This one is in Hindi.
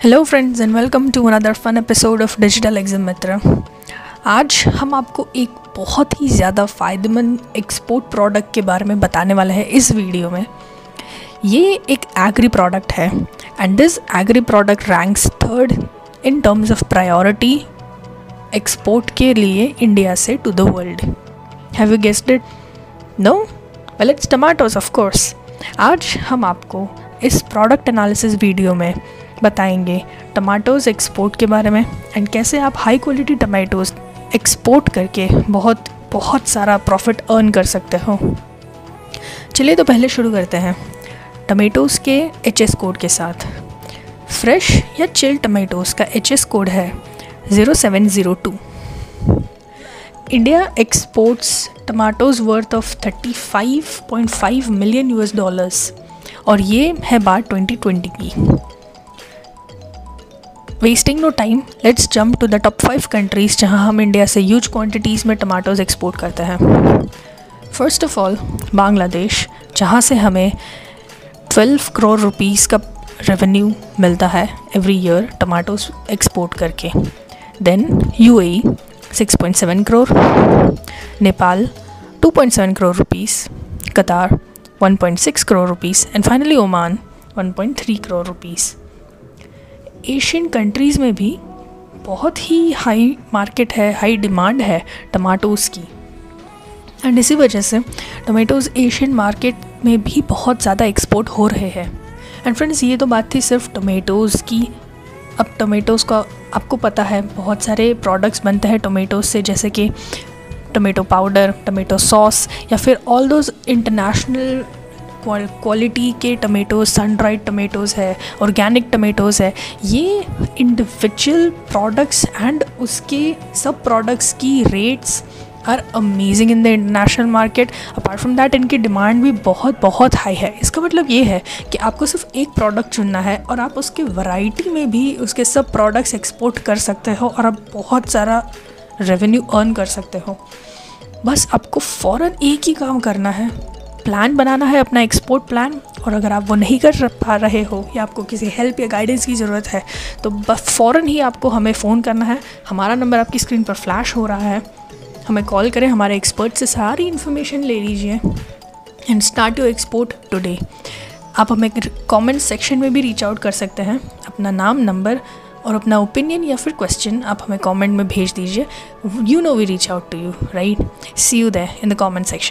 Hello friends and welcome to another fun episode of digital exam मित्र आज हम आपको एक बहुत ही ज़्यादा फ़ायदेमंद एक्सपोर्ट प्रोडक्ट के बारे में बताने वाले हैं इस वीडियो में। ये एक एग्री प्रोडक्ट है and this agri product ranks third in terms of priority export के लिए इंडिया से to the world have you guessed it no well it's tomatoes of course आज हम आपको इस प्रोडक्ट एनालिसिस वीडियो में बताएँगे टमाटोज़ एक्सपोर्ट के बारे में एंड कैसे आप हाई क्वालिटी टमाटोज़ एक्सपोर्ट करके बहुत बहुत सारा प्रॉफिट अर्न कर सकते हो। चलिए तो पहले शुरू करते हैं टमेटोज़ के एच एस कोड के साथ। फ्रेश या चिल टमेटोज़ का एच एस कोड है zero seven zero two India exports tomatoes worth of thirty five point five million US dollars और ये है बात ट्वेंटी ट्वेंटी की। Wasting no time let's jump to the top five countries जहाँ हम इंडिया से ह्यूज क्वांटिटीज़ में टमाटोज़ एक्सपोर्ट करते हैं। फ़र्स्ट ऑफ़ ऑल बांग्लादेश जहाँ से हमें 12 करोड़ रुपीस का रेवेन्यू मिलता है एवरी ईयर टमाटोज़ एक्सपोर्ट करके। Then U A six point seven crore Nepal two point seven crore rupees Qatar one point six crore rupees and finally Oman one point three crore rupees Asian countries में भी बहुत ही हाई मार्केट है हाई डिमांड है टमाटोज़ की. एंड इसी वजह से टमाटोज़ एशियन मार्केट में भी बहुत ज़्यादा एक्सपोर्ट हो रहे हैं. एंड फ्रेंड्स ये तो बात थी सिर्फ़ टमेटोज़ की. अब टोमेटोज़ का आपको पता है, बहुत सारे प्रोडक्ट्स बनते हैं टोमेटोज़ से, जैसे कि टमेटो पाउडर टमेटो सॉस या फिर ऑल दोज इंटरनेशनल क्वालिटी के टमेटोज़ सन ड्राइड टमेटोज़ है ऑर्गेनिक टमेटोज़ है, ये इंडिविजुअल प्रोडक्ट्स एंड उसके सब प्रोडक्ट्स की rates are amazing in the international market apart from that इनकी डिमांड भी बहुत बहुत हाई है। इसका मतलब ये है कि आपको सिर्फ़ एक प्रोडक्ट चुनना है और आप उसके वैरायटी में भी उसके सब प्रोडक्ट्स एक्सपोर्ट कर सकते हो और आप बहुत सारा रेवेन्यू अर्न कर सकते हो। बस आपको फ़ौर एक ही काम करना है। प्लान बनाना है अपना एक्सपोर्ट प्लान और अगर आप वो नहीं कर पा रहे हो, या आपको किसी हेल्प या गाइडेंस की ज़रूरत है तो बस फ़ौर ही आपको हमें फ़ोन करना है। हमारा नंबर आपकी स्क्रीन पर फ्लैश हो रहा है। हमें कॉल करें, हमारे एक्सपर्ट से सारी इन्फॉर्मेशन ले लीजिए and start your export today आप हमें कमेंट सेक्शन में भी रीच आउट कर सकते हैं। अपना नाम नंबर और अपना ओपिनियन या फिर क्वेश्चन आप हमें कमेंट में भेज दीजिए। You know we reach out to you right see you there in the comment section